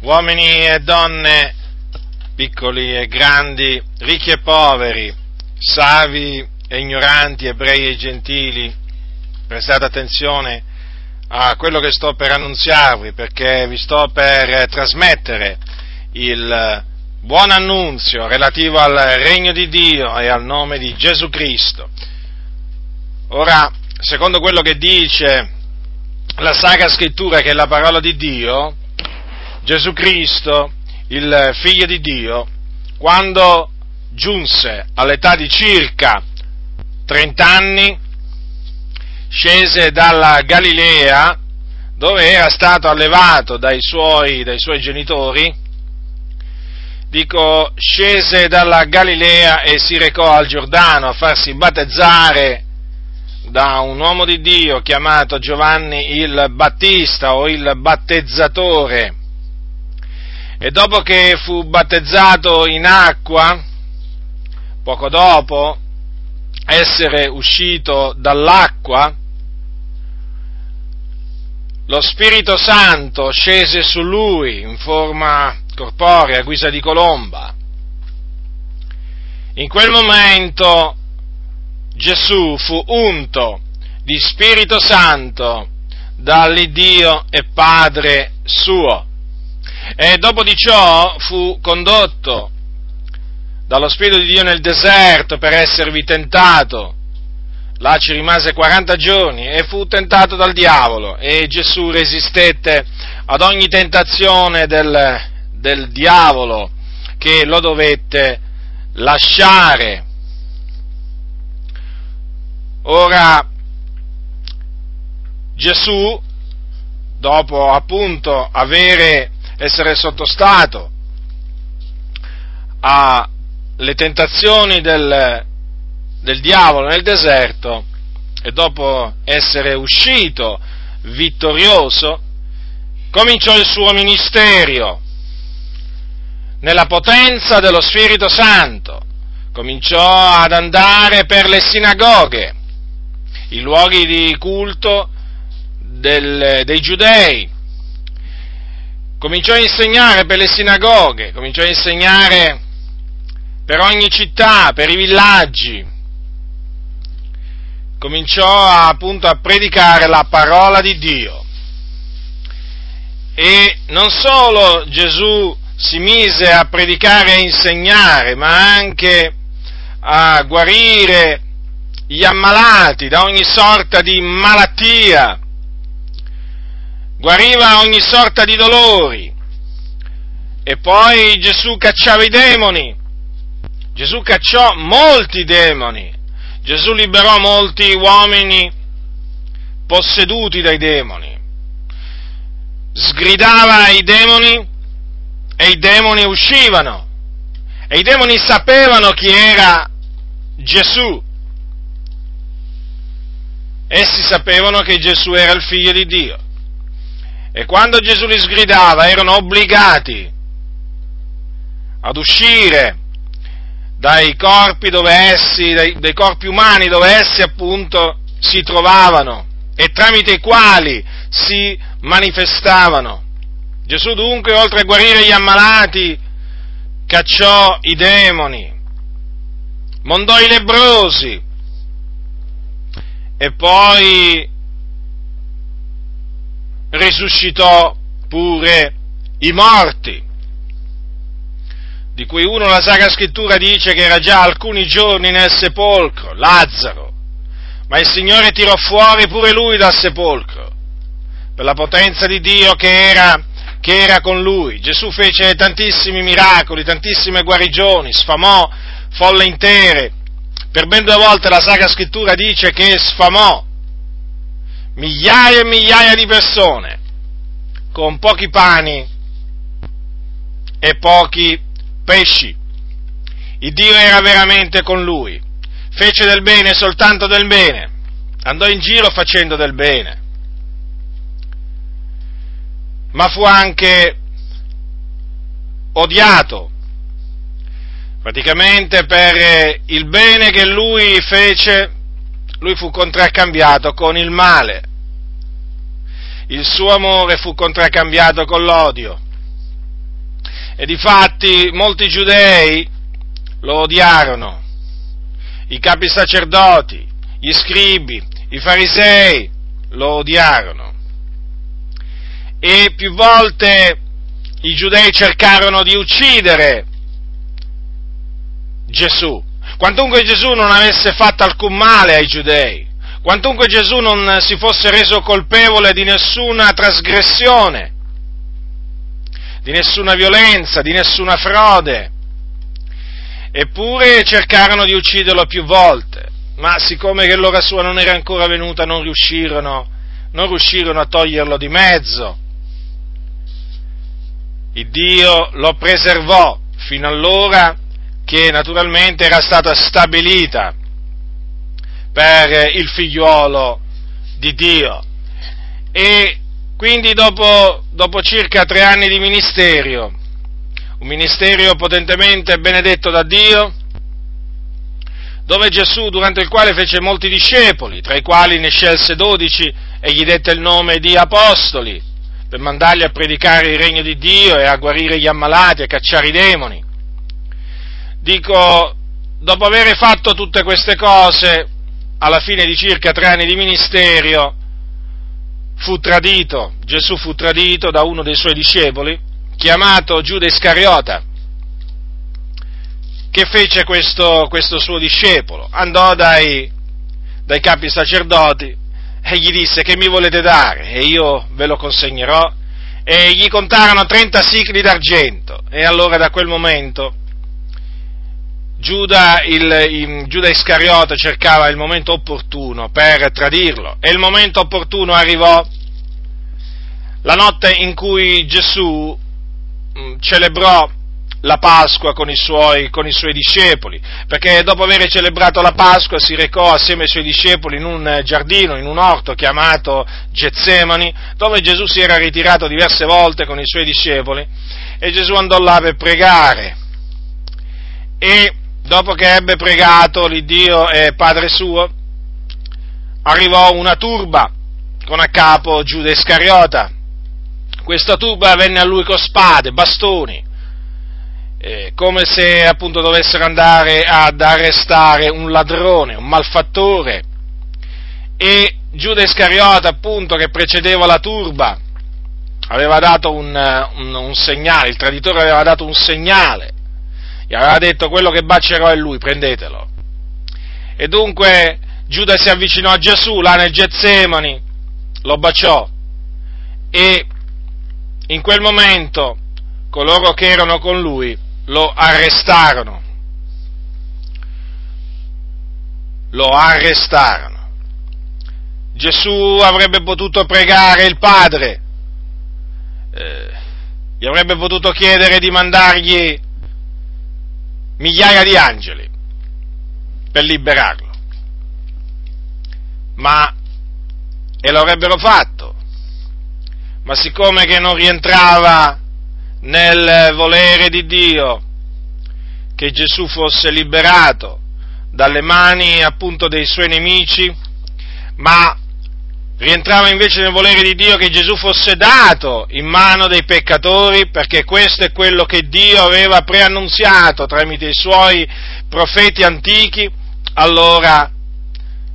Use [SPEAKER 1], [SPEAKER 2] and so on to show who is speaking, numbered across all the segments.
[SPEAKER 1] uomini e donne, piccoli e grandi, ricchi e poveri, savi e ignoranti, ebrei e gentili, prestate attenzione a quello che sto per annunziarvi, perché vi sto per trasmettere il buon annunzio relativo al regno di Dio e al nome di Gesù Cristo. Ora, secondo quello che dice la Sacra Scrittura, che è la parola di Dio, Gesù Cristo, il figlio di Dio, quando giunse all'età di circa 30 anni, scese dalla Galilea, dove era stato allevato dai suoi, dai suoi genitori, dico, scese dalla Galilea e si recò al Giordano a farsi battezzare da un uomo di Dio chiamato Giovanni il Battista o il battezzatore. E dopo che fu battezzato in acqua, poco dopo essere uscito dall'acqua, lo Spirito Santo scese su lui in forma corporea, a guisa di colomba. In quel momento Gesù fu unto di Spirito Santo dall'Iddio e Padre suo e dopo di ciò fu condotto dallo Spirito di Dio nel deserto per esservi tentato. Là ci rimase 40 giorni e fu tentato dal diavolo e Gesù resistette ad ogni tentazione del, del diavolo che lo dovette lasciare. Ora, Gesù, dopo appunto avere, essere sottostato alle tentazioni del, del diavolo nel deserto e dopo essere uscito vittorioso, cominciò il suo ministero nella potenza dello Spirito Santo, cominciò ad andare per le sinagoghe, i luoghi di culto del, dei giudei, cominciò a insegnare per le sinagoghe, cominciò a insegnare per ogni città, per i villaggi, cominciò appunto a predicare la parola di Dio. E non solo Gesù si mise a predicare e insegnare, ma anche a guarire gli ammalati da ogni sorta di malattia, guariva ogni sorta di dolori. E poi Gesù cacciava i demoni, Gesù cacciò molti demoni, Gesù liberò molti uomini posseduti dai demoni, sgridava i demoni e i demoni uscivano e i demoni sapevano chi era Gesù. Essi sapevano che Gesù era il figlio di Dio. E quando Gesù li sgridava erano obbligati ad uscire dai corpi dove essi, dai, dai corpi umani dove essi appunto si trovavano e tramite i quali si manifestavano. Gesù dunque, oltre a guarire gli ammalati, cacciò i demoni, mondò i lebrosi e poi risuscitò pure i morti, di cui uno la Sacra Scrittura dice che era già alcuni giorni nel sepolcro, Lazzaro, ma il Signore tirò fuori pure lui dal sepolcro, per la potenza di Dio che era che era con lui. Gesù fece tantissimi miracoli, tantissime guarigioni, sfamò folle intere. Per ben due volte la Sacra Scrittura dice che sfamò migliaia e migliaia di persone con pochi pani e pochi pesci. Il Dio era veramente con lui, fece del bene soltanto del bene, andò in giro facendo del bene. Ma fu anche odiato, praticamente per il bene che lui fece, lui fu contraccambiato con il male, il suo amore fu contraccambiato con l'odio. E difatti molti giudei lo odiarono, i capi sacerdoti, gli scribi, i farisei lo odiarono. E più volte i giudei cercarono di uccidere Gesù, quantunque Gesù non avesse fatto alcun male ai giudei, quantunque Gesù non si fosse reso colpevole di nessuna trasgressione, di nessuna violenza, di nessuna frode, eppure cercarono di ucciderlo più volte, ma siccome che l'ora sua non era ancora venuta non riuscirono, non riuscirono a toglierlo di mezzo. Il Dio lo preservò fino allora che naturalmente era stata stabilita per il figliuolo di Dio. E quindi dopo, dopo circa tre anni di ministero, un ministero potentemente benedetto da Dio, dove Gesù, durante il quale fece molti discepoli, tra i quali ne scelse dodici e gli dette il nome di apostoli, per mandarli a predicare il regno di Dio e a guarire gli ammalati, a cacciare i demoni. Dico, dopo aver fatto tutte queste cose, alla fine di circa tre anni di ministero, fu tradito, Gesù fu tradito da uno dei suoi discepoli, chiamato Giuda Iscariota. Che fece questo, questo suo discepolo? Andò dai, dai capi sacerdoti e gli disse che mi volete dare e io ve lo consegnerò e gli contarono 30 sicli d'argento e allora da quel momento Giuda, il, il, Giuda Iscariota cercava il momento opportuno per tradirlo e il momento opportuno arrivò la notte in cui Gesù mh, mm, celebrò la Pasqua con i, suoi, con i, suoi, discepoli, perché dopo aver celebrato la Pasqua si recò assieme ai suoi discepoli in un giardino, in un orto chiamato Getsemani, dove Gesù si era ritirato diverse volte con i suoi discepoli e Gesù andò là per pregare. E dopo che ebbe pregato l'Iddio e Padre suo, arrivò una turba con a capo Giuda Iscariota. Questa turba venne a lui con spade, bastoni, eh, come se appunto dovessero andare ad arrestare un ladrone, un malfattore. E Giuda Iscariota, appunto, che precedeva la turba, aveva dato un, un, un segnale, il traditore aveva dato un segnale gli aveva detto quello che bacerò è lui, prendetelo. E dunque Giuda si avvicinò a Gesù là nel Getsemani, lo baciò e in quel momento coloro che erano con lui lo arrestarono. Lo arrestarono. Gesù avrebbe potuto pregare il Padre, eh, gli avrebbe potuto chiedere di mandargli migliaia di angeli per liberarlo. Ma, e lo avrebbero fatto, ma siccome che non rientrava nel volere di Dio che Gesù fosse liberato dalle mani appunto dei suoi nemici, ma rientrava invece nel volere di Dio che Gesù fosse dato in mano dei peccatori, perché questo è quello che Dio aveva preannunziato tramite i suoi profeti antichi, allora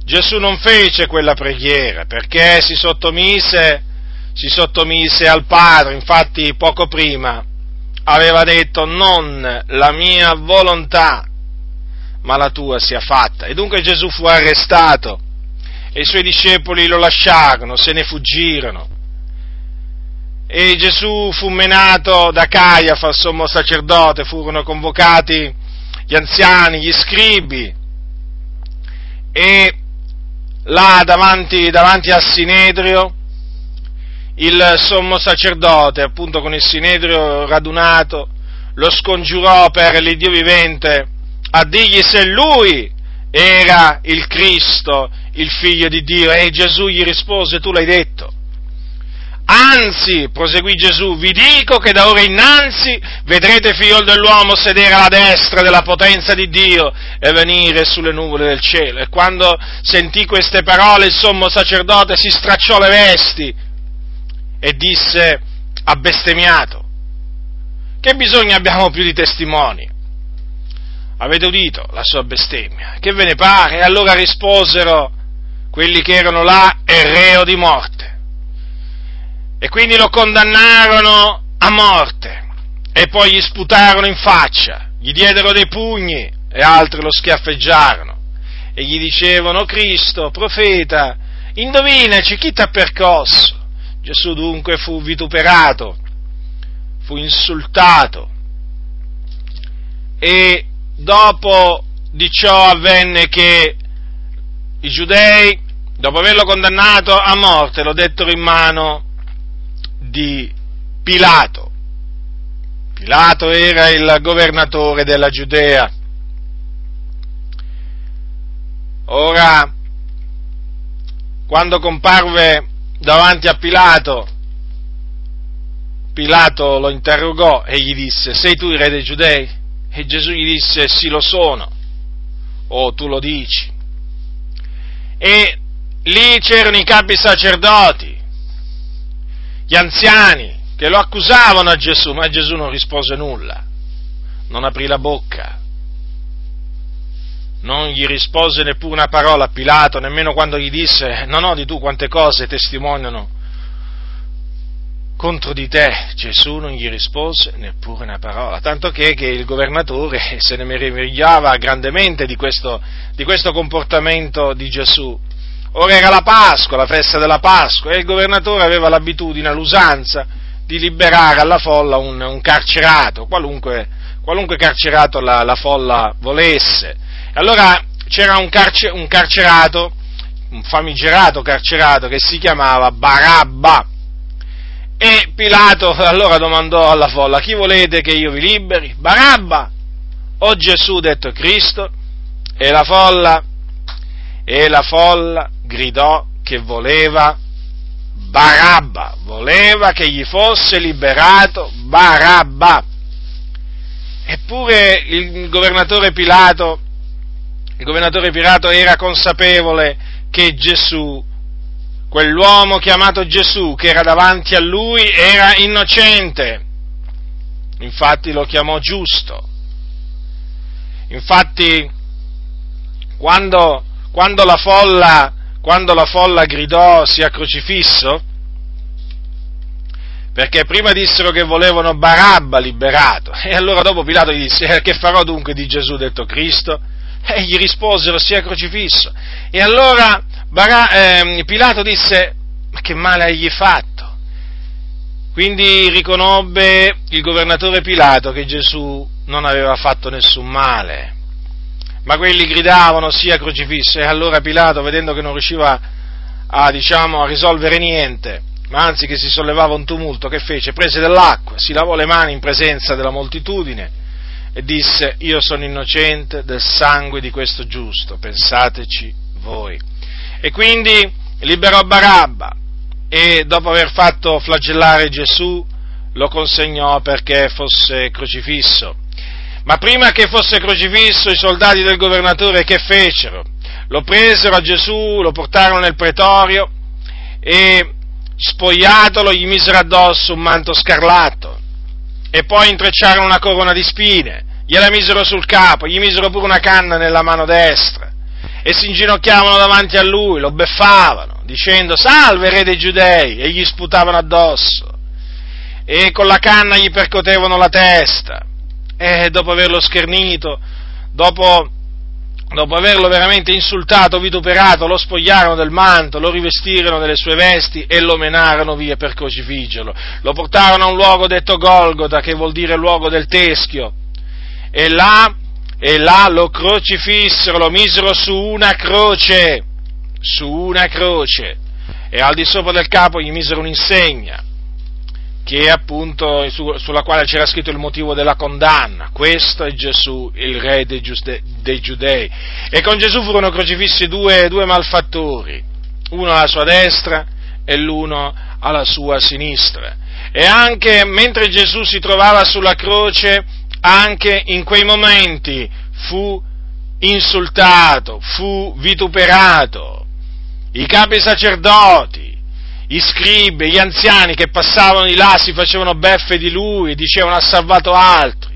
[SPEAKER 1] Gesù non fece quella preghiera, perché si sottomise, si sottomise al Padre, infatti poco prima aveva detto non la mia volontà, ma la tua sia fatta. E dunque Gesù fu arrestato e i suoi discepoli lo lasciarono, se ne fuggirono. E Gesù fu menato da Caiafa, il sommo sacerdote, furono convocati gli anziani, gli scribi, e là davanti, davanti al Sinedrio, il sommo sacerdote, appunto con il Sinedrio radunato, lo scongiurò per l'Iddio vivente a dirgli se lui era il Cristo, il figlio di Dio. E Gesù gli rispose, tu l'hai detto. Anzi, proseguì Gesù, vi dico che da ora innanzi vedrete figlio dell'uomo sedere alla destra della potenza di Dio e venire sulle nuvole del cielo. E quando sentì queste parole il sommo sacerdote si stracciò le vesti e disse, ha bestemmiato. Che bisogno abbiamo più di testimoni? Avete udito la sua bestemmia? Che ve ne pare? E allora risposero quelli che erano là, è reo di morte. E quindi lo condannarono a morte e poi gli sputarono in faccia, gli diedero dei pugni e altri lo schiaffeggiarono e gli dicevano Cristo, profeta, indovinaci chi t'ha percosso. Gesù dunque fu vituperato, fu insultato e dopo di ciò avvenne che i giudei, dopo averlo condannato a morte, lo dettero in mano di Pilato. Pilato era il governatore della Giudea. Ora, quando comparve davanti a Pilato, Pilato lo interrogò e gli disse, sei tu il re dei giudei? E Gesù gli disse, sì lo sono, o tu lo dici. E lì c'erano i capi sacerdoti, gli anziani, che lo accusavano a Gesù, ma Gesù non rispose nulla, non aprì la bocca, non gli rispose neppure una parola a Pilato, nemmeno quando gli disse, non odi tu quante cose testimoniano contro di te. Gesù non gli rispose neppure una parola, tanto che, che il governatore se ne meravigliava grandemente di questo, di questo comportamento di Gesù. Ora era la Pasqua, la festa della Pasqua, e il governatore aveva l'abitudine, l'usanza, di liberare alla folla un, un carcerato, qualunque, qualunque carcerato la, la, folla volesse. Allora c'era un, carcer, un carcerato, un famigerato carcerato che si chiamava Barabba. E Pilato allora domandò alla folla, chi volete che io vi liberi? Barabba o Gesù detto Cristo? E la folla, e la folla gridò che voleva Barabba, voleva che gli fosse liberato Barabba. Eppure il governatore Pilato, il governatore Pilato era consapevole che Gesù, quell'uomo chiamato Gesù che era davanti a lui, era innocente. Infatti lo chiamò giusto. Infatti, quando, quando la folla quando la folla gridò sia crocifisso, perché prima dissero che volevano Barabba liberato, e allora dopo Pilato gli disse, eh, che farò dunque di Gesù detto Cristo? E gli risposero sia crocifisso. E allora Bar- eh, Pilato disse, ma che male hai fatto? Quindi riconobbe il governatore Pilato che Gesù non aveva fatto nessun male ma quelli gridavano sia crocifisso e allora Pilato, vedendo che non riusciva a, diciamo, a risolvere niente, ma anzi che si sollevava un tumulto, che fece? Prese dell'acqua, si lavò le mani in presenza della moltitudine e disse io sono innocente del sangue di questo giusto, pensateci voi. E quindi liberò Barabba e dopo aver fatto flagellare Gesù lo consegnò perché fosse crocifisso ma prima che fosse crocifisso i soldati del governatore che fecero? Lo presero a Gesù, lo portarono nel pretorio e spogliatolo gli misero addosso un manto scarlatto e poi intrecciarono una corona di spine, gliela misero sul capo, gli misero pure una canna nella mano destra e si inginocchiavano davanti a lui, lo beffavano dicendo salve re dei giudei! E gli sputavano addosso. E con la canna gli percotevano la testa e dopo averlo schernito, dopo, dopo averlo veramente insultato, vituperato, lo spogliarono del manto, lo rivestirono delle sue vesti e lo menarono via per crocifiggerlo. Lo portarono a un luogo detto Golgota, che vuol dire luogo del teschio, e là, e là lo crocifissero, lo misero su una croce, su una croce, e al di sopra del capo gli misero un'insegna che appunto su, sulla quale c'era scritto il motivo della condanna. Questo è Gesù, il re dei, giude, dei giudei. E con Gesù furono crocifissi due, due, malfattori, uno alla sua destra e l'uno alla sua sinistra. E anche mentre Gesù si trovava sulla croce, anche in quei momenti fu insultato, fu vituperato. I capi sacerdoti, i scribi, gli anziani che passavano di là si facevano beffe di lui e dicevano ha salvato altri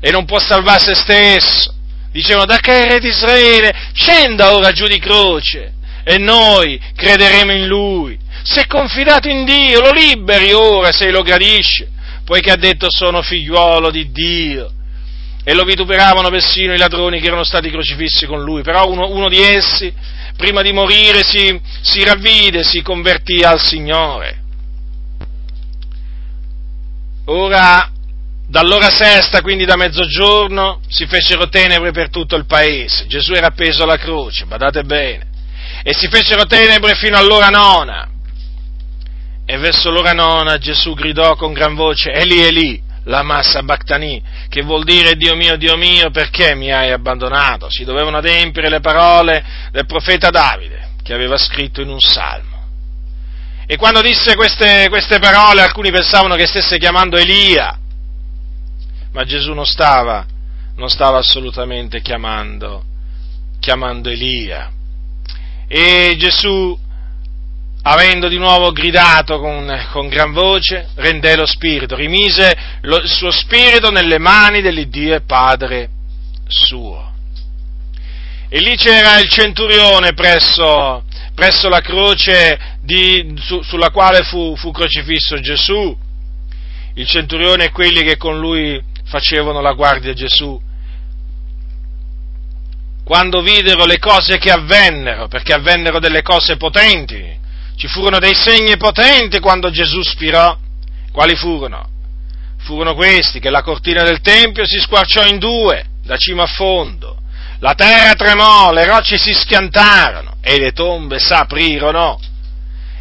[SPEAKER 1] e non può salvare se stesso. Dicevano da che re di Israele scenda ora giù di croce e noi crederemo in lui. Se confidato in Dio, lo liberi ora se lo gradisce, poiché ha detto sono figliuolo di Dio. E lo vituperavano persino i ladroni che erano stati crocifissi con lui, però uno, uno di essi prima di morire si, si ravvide, si convertì al Signore. Ora, dall'ora sesta, quindi da mezzogiorno, si fecero tenebre per tutto il paese. Gesù era appeso alla croce, badate bene. E si fecero tenebre fino all'ora nona. E verso l'ora nona Gesù gridò con gran voce, Eli Eli, la massa Bactani, che vuol dire Dio mio, Dio mio, perché mi hai abbandonato? Si dovevano adempiere le parole del profeta Davide, che aveva scritto in un salmo. E quando disse queste, queste parole alcuni pensavano che stesse chiamando Elia, ma Gesù non stava, non stava assolutamente chiamando, chiamando Elia. E Gesù avendo di nuovo gridato con, con, gran voce, rendè lo spirito, rimise lo, il suo spirito nelle mani dell'Iddio e Padre suo. E lì c'era il centurione presso, presso la croce di, su, sulla quale fu, fu crocifisso Gesù, il centurione e quelli che con lui facevano la guardia a Gesù. Quando videro le cose che avvennero, perché avvennero delle cose potenti, ci furono dei segni potenti quando Gesù spirò. Quali furono? Furono questi, che la cortina del Tempio si squarciò in due, da cima a fondo, la terra tremò, le rocce si schiantarono e le tombe s'aprirono.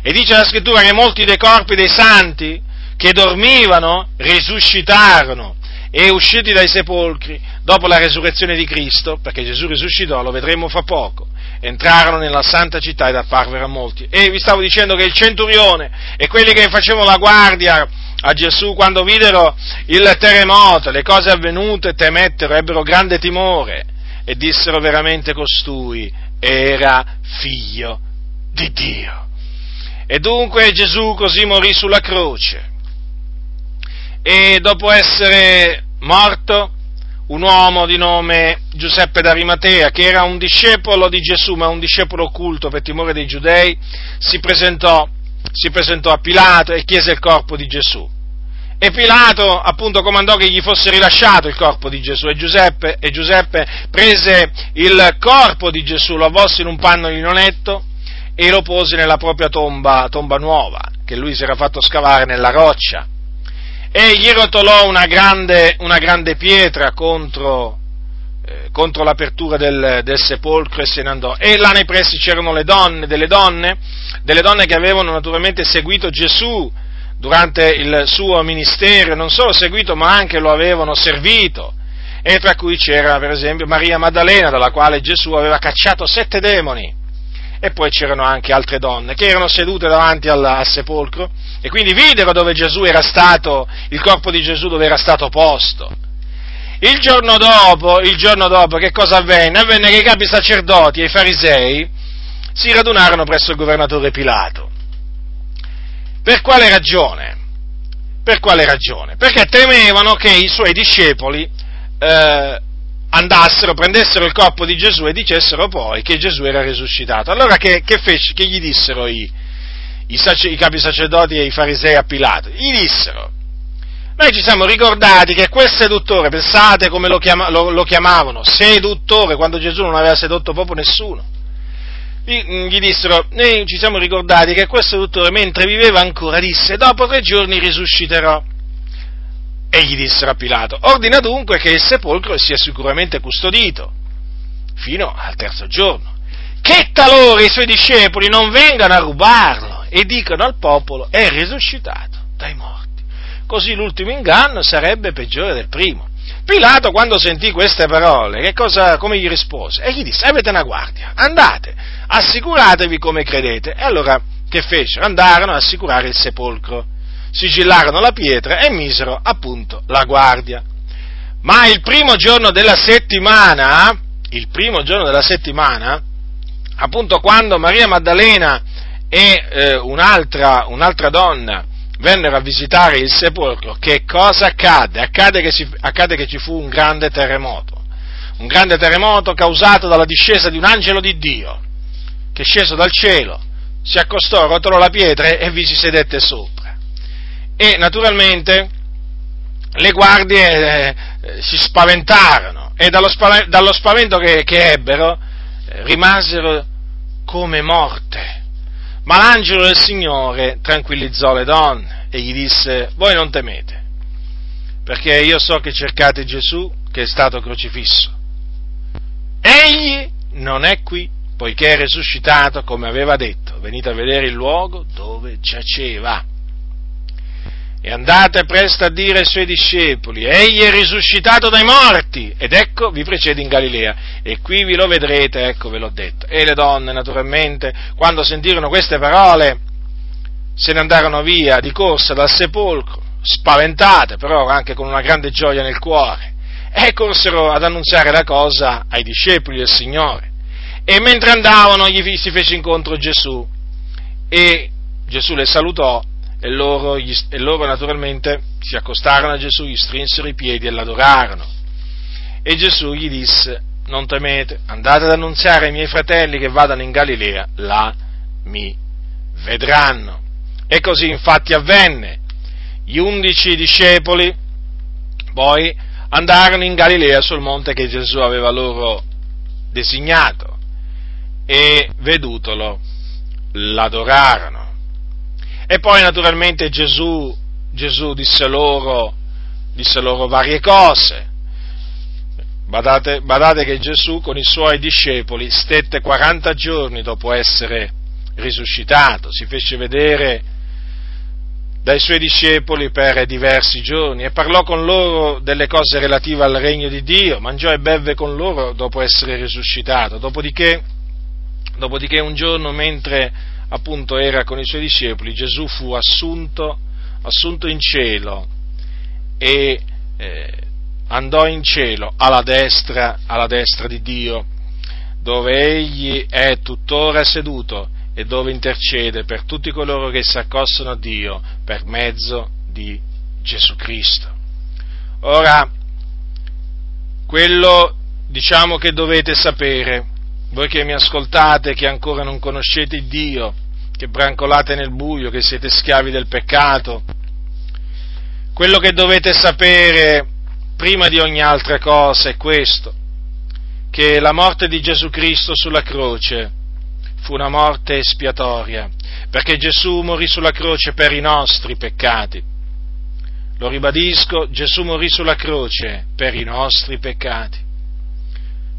[SPEAKER 1] E dice la scrittura che molti dei corpi dei santi che dormivano risuscitarono e usciti dai sepolcri dopo la resurrezione di Cristo, perché Gesù risuscitò, lo vedremo fra poco, entrarono nella santa città ed apparvero a molti. E vi stavo dicendo che il centurione e quelli che facevano la guardia a Gesù quando videro il terremoto, le cose avvenute, temettero, ebbero grande timore e dissero veramente costui era figlio di Dio. E dunque Gesù così morì sulla croce e dopo essere morto un uomo di nome Giuseppe d'Arimatea, che era un discepolo di Gesù, ma un discepolo occulto per timore dei giudei, si presentò, si presentò a Pilato e chiese il corpo di Gesù. E Pilato appunto comandò che gli fosse rilasciato il corpo di Gesù e Giuseppe, e Giuseppe prese il corpo di Gesù, lo avvolse in un panno di nonetto e lo pose nella propria tomba, tomba nuova, che lui si era fatto scavare nella roccia e gli rotolò una grande, una grande pietra contro, eh, contro l'apertura del, del, sepolcro e se ne andò. E là nei pressi c'erano le donne, delle donne, delle donne che avevano naturalmente seguito Gesù durante il suo ministero, non solo seguito ma anche lo avevano servito. E tra cui c'era per esempio Maria Maddalena, dalla quale Gesù aveva cacciato sette demoni e poi c'erano anche altre donne che erano sedute davanti al, al, sepolcro e quindi videro dove Gesù era stato, il corpo di Gesù dove era stato posto. Il giorno dopo, il giorno dopo che cosa avvenne? Avvenne che i capi sacerdoti e i farisei si radunarono presso il governatore Pilato. Per quale ragione? Per quale ragione? Perché temevano che i suoi discepoli eh, andassero, prendessero il corpo di Gesù e dicessero poi che Gesù era risuscitato. Allora che, che, fece, che gli dissero i, i, i, capi sacerdoti e i farisei a Pilato? Gli dissero, noi ci siamo ricordati che quel seduttore, pensate come lo, chiama, lo, lo chiamavano, seduttore, quando Gesù non aveva sedotto proprio nessuno. Gli, gli dissero, noi ci siamo ricordati che quel seduttore mentre viveva ancora disse, dopo tre giorni risusciterò. E gli dissero a Pilato, ordina dunque che il sepolcro sia sicuramente custodito, fino al terzo giorno, che talora i suoi discepoli non vengano a rubarlo e dicano al popolo, è risuscitato dai morti. Così l'ultimo inganno sarebbe peggiore del primo. Pilato, quando sentì queste parole, cosa, come gli rispose? E gli disse, avete una guardia, andate, assicuratevi come credete. E allora, che fecero? Andarono a assicurare il sepolcro sigillarono la pietra e misero appunto la guardia. Ma il primo giorno della settimana, il primo giorno della settimana, appunto quando Maria Maddalena e eh, un'altra, un'altra, donna vennero a visitare il sepolcro, che cosa accadde? Accade che, si, accade che ci fu un grande terremoto, un grande terremoto causato dalla discesa di un angelo di Dio, che sceso dal cielo, si accostò, rotolò la pietra e vi si sedette sopra. E naturalmente le guardie eh, si spaventarono e dallo, spav- dallo spavento che, che ebbero eh, rimasero come morte. Ma l'angelo del Signore tranquillizzò le donne e gli disse, voi non temete, perché io so che cercate Gesù che è stato crocifisso. Egli non è qui, poiché è risuscitato come aveva detto, venite a vedere il luogo dove giaceva e andate presto a dire ai suoi discepoli, egli è risuscitato dai morti, ed ecco vi precede in Galilea, e qui vi lo vedrete, ecco ve l'ho detto. E le donne, naturalmente, quando sentirono queste parole, se ne andarono via di corsa dal sepolcro, spaventate, però anche con una grande gioia nel cuore, e corsero ad annunziare la cosa ai discepoli del Signore. E mentre andavano gli si fece incontro Gesù, e Gesù le salutò e loro, gli, e loro naturalmente si accostarono a Gesù, gli strinsero i piedi e l'adorarono. E Gesù gli disse, non temete, andate ad annunziare ai miei fratelli che vadano in Galilea, là mi vedranno. E così infatti avvenne. Gli undici discepoli poi andarono in Galilea sul monte che Gesù aveva loro designato e vedutolo l'adorarono. E poi naturalmente Gesù, Gesù disse, loro, disse loro varie cose. Badate, badate che Gesù con i suoi discepoli stette 40 giorni dopo essere risuscitato, si fece vedere dai suoi discepoli per diversi giorni e parlò con loro delle cose relative al regno di Dio, mangiò e bevve con loro dopo essere risuscitato, dopodiché, dopodiché un giorno mentre appunto era con i suoi discepoli, Gesù fu assunto, assunto in cielo e eh, andò in cielo alla destra, alla destra di Dio, dove egli è tuttora seduto e dove intercede per tutti coloro che si accossano a Dio per mezzo di Gesù Cristo. Ora, quello diciamo che dovete sapere voi che mi ascoltate, che ancora non conoscete Dio, che brancolate nel buio, che siete schiavi del peccato, quello che dovete sapere prima di ogni altra cosa è questo, che la morte di Gesù Cristo sulla croce fu una morte espiatoria, perché Gesù morì sulla croce per i nostri peccati. Lo ribadisco, Gesù morì sulla croce per i nostri peccati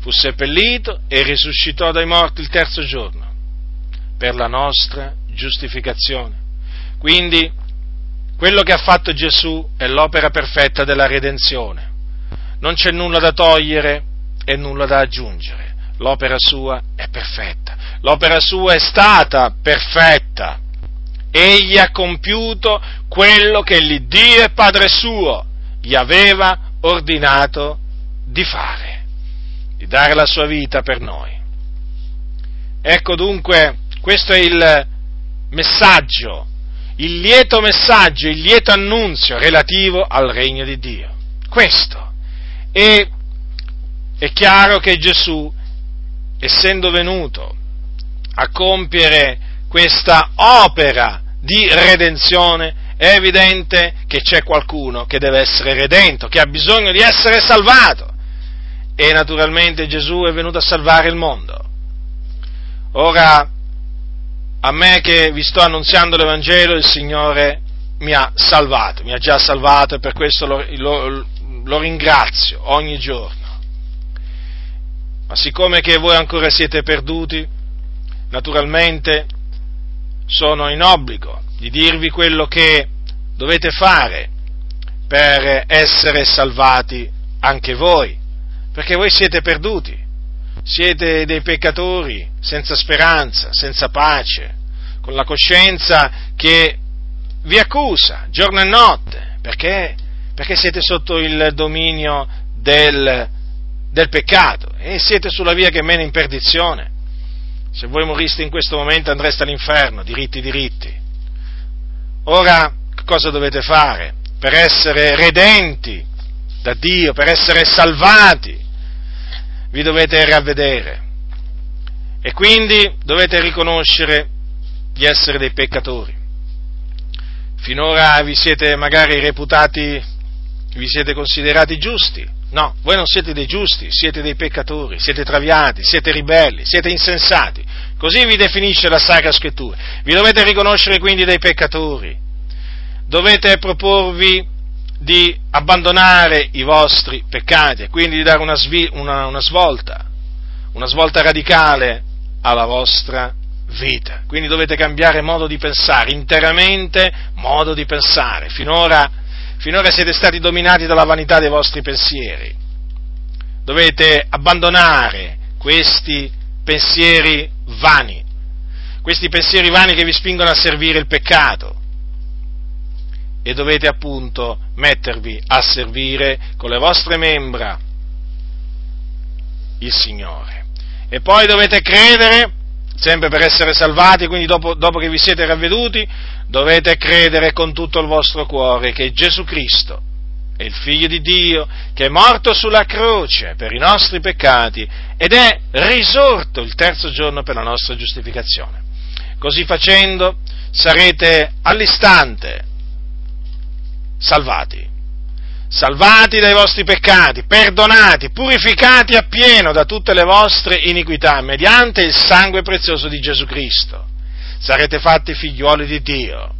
[SPEAKER 1] fu seppellito e risuscitò dai morti il terzo giorno per la nostra giustificazione. Quindi quello che ha fatto Gesù è l'opera perfetta della redenzione. Non c'è nulla da togliere e nulla da aggiungere. L'opera sua è perfetta. L'opera sua è stata perfetta. Egli ha compiuto quello che l'Iddio e Padre suo gli aveva ordinato di fare dare la sua vita per noi. Ecco dunque, questo è il messaggio, il lieto messaggio, il lieto annunzio relativo al regno di Dio. Questo. E è chiaro che Gesù, essendo venuto a compiere questa opera di redenzione, è evidente che c'è qualcuno che deve essere redento, che ha bisogno di essere salvato e naturalmente Gesù è venuto a salvare il mondo. Ora, a me che vi sto annunziando l'Evangelo, il Signore mi ha salvato, mi ha già salvato e per questo lo, lo, lo ringrazio ogni giorno. Ma siccome che voi ancora siete perduti, naturalmente sono in obbligo di dirvi quello che dovete fare per essere salvati anche voi perché voi siete perduti, siete dei peccatori senza speranza, senza pace, con la coscienza che vi accusa giorno e notte, perché, perché siete sotto il dominio del, del peccato e siete sulla via che mena in perdizione. Se voi moriste in questo momento andreste all'inferno, diritti diritti. Ora, cosa dovete fare? Per essere redenti da Dio, per essere salvati, vi dovete ravvedere. E quindi dovete riconoscere di essere dei peccatori. Finora vi siete magari reputati, vi siete considerati giusti. No, voi non siete dei giusti, siete dei peccatori, siete traviati, siete ribelli, siete insensati. Così vi definisce la Sacra Scrittura. Vi dovete riconoscere quindi dei peccatori. Dovete proporvi di abbandonare i vostri peccati e quindi di dare una, una, una svolta, una svolta radicale alla vostra vita. Quindi dovete cambiare modo di pensare, interamente modo di pensare. Finora, finora siete stati dominati dalla vanità dei vostri pensieri. Dovete abbandonare questi pensieri vani, questi pensieri vani che vi spingono a servire il peccato e dovete appunto mettervi a servire con le vostre membra il Signore. E poi dovete credere sempre per essere salvati, quindi dopo, dopo, che vi siete ravveduti, dovete credere con tutto il vostro cuore che Gesù Cristo è il Figlio di Dio, che è morto sulla croce per i nostri peccati ed è risorto il terzo giorno per la nostra giustificazione. Così facendo sarete all'istante salvati salvati dai vostri peccati, perdonati, purificati appieno da tutte le vostre iniquità, mediante il sangue prezioso di Gesù Cristo. Sarete fatti figliuoli di Dio.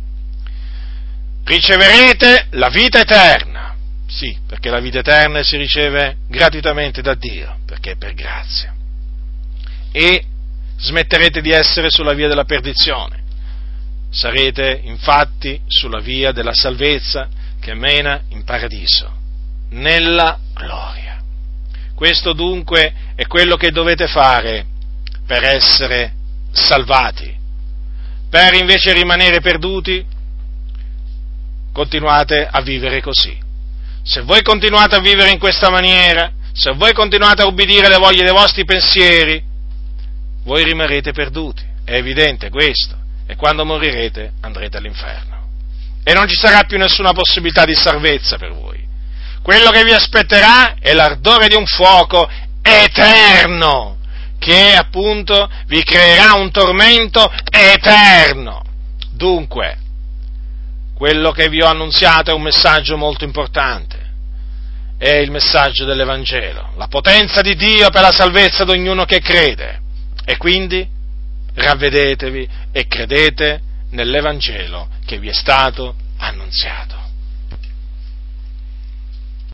[SPEAKER 1] Riceverete la vita eterna. Sì, perché la vita eterna si riceve gratuitamente da Dio, perché è per grazia. E smetterete di essere sulla via della perdizione. Sarete infatti sulla via della salvezza che mena in paradiso, nella gloria. Questo dunque è quello che dovete fare per essere salvati. Per invece rimanere perduti, continuate a vivere così. Se voi continuate a vivere in questa maniera, se voi continuate a ubbidire le voglie dei vostri pensieri, voi rimarrete perduti. È evidente questo. E quando morirete andrete all'inferno e non ci sarà più nessuna possibilità di salvezza per voi. Quello che vi aspetterà è l'ardore di un fuoco eterno, che appunto vi creerà un tormento eterno. Dunque, quello che vi ho annunziato è un messaggio molto importante, è il messaggio dell'Evangelo, la potenza di Dio per la salvezza di ognuno che crede. E quindi ravvedetevi e credete nell'Evangelo che vi è stato annunziato.